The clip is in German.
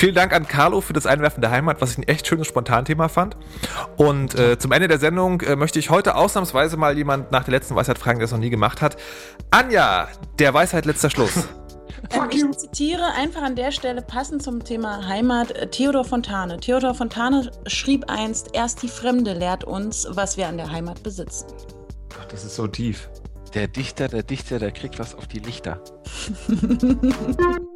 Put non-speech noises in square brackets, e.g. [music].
Vielen Dank an Carlo für das Einwerfen der Heimat, was ich ein echt schönes Spontanthema fand. Und äh, zum Ende der Sendung äh, möchte ich heute ausnahmsweise mal jemand nach der letzten Weisheit fragen, der es noch nie gemacht hat. Anja, der Weisheit letzter Schluss. [laughs] Ähm, ich zitiere einfach an der Stelle passend zum Thema Heimat äh, Theodor Fontane. Theodor Fontane schrieb einst, erst die Fremde lehrt uns, was wir an der Heimat besitzen. Gott, das ist so tief. Der Dichter, der Dichter, der kriegt was auf die Lichter. [laughs]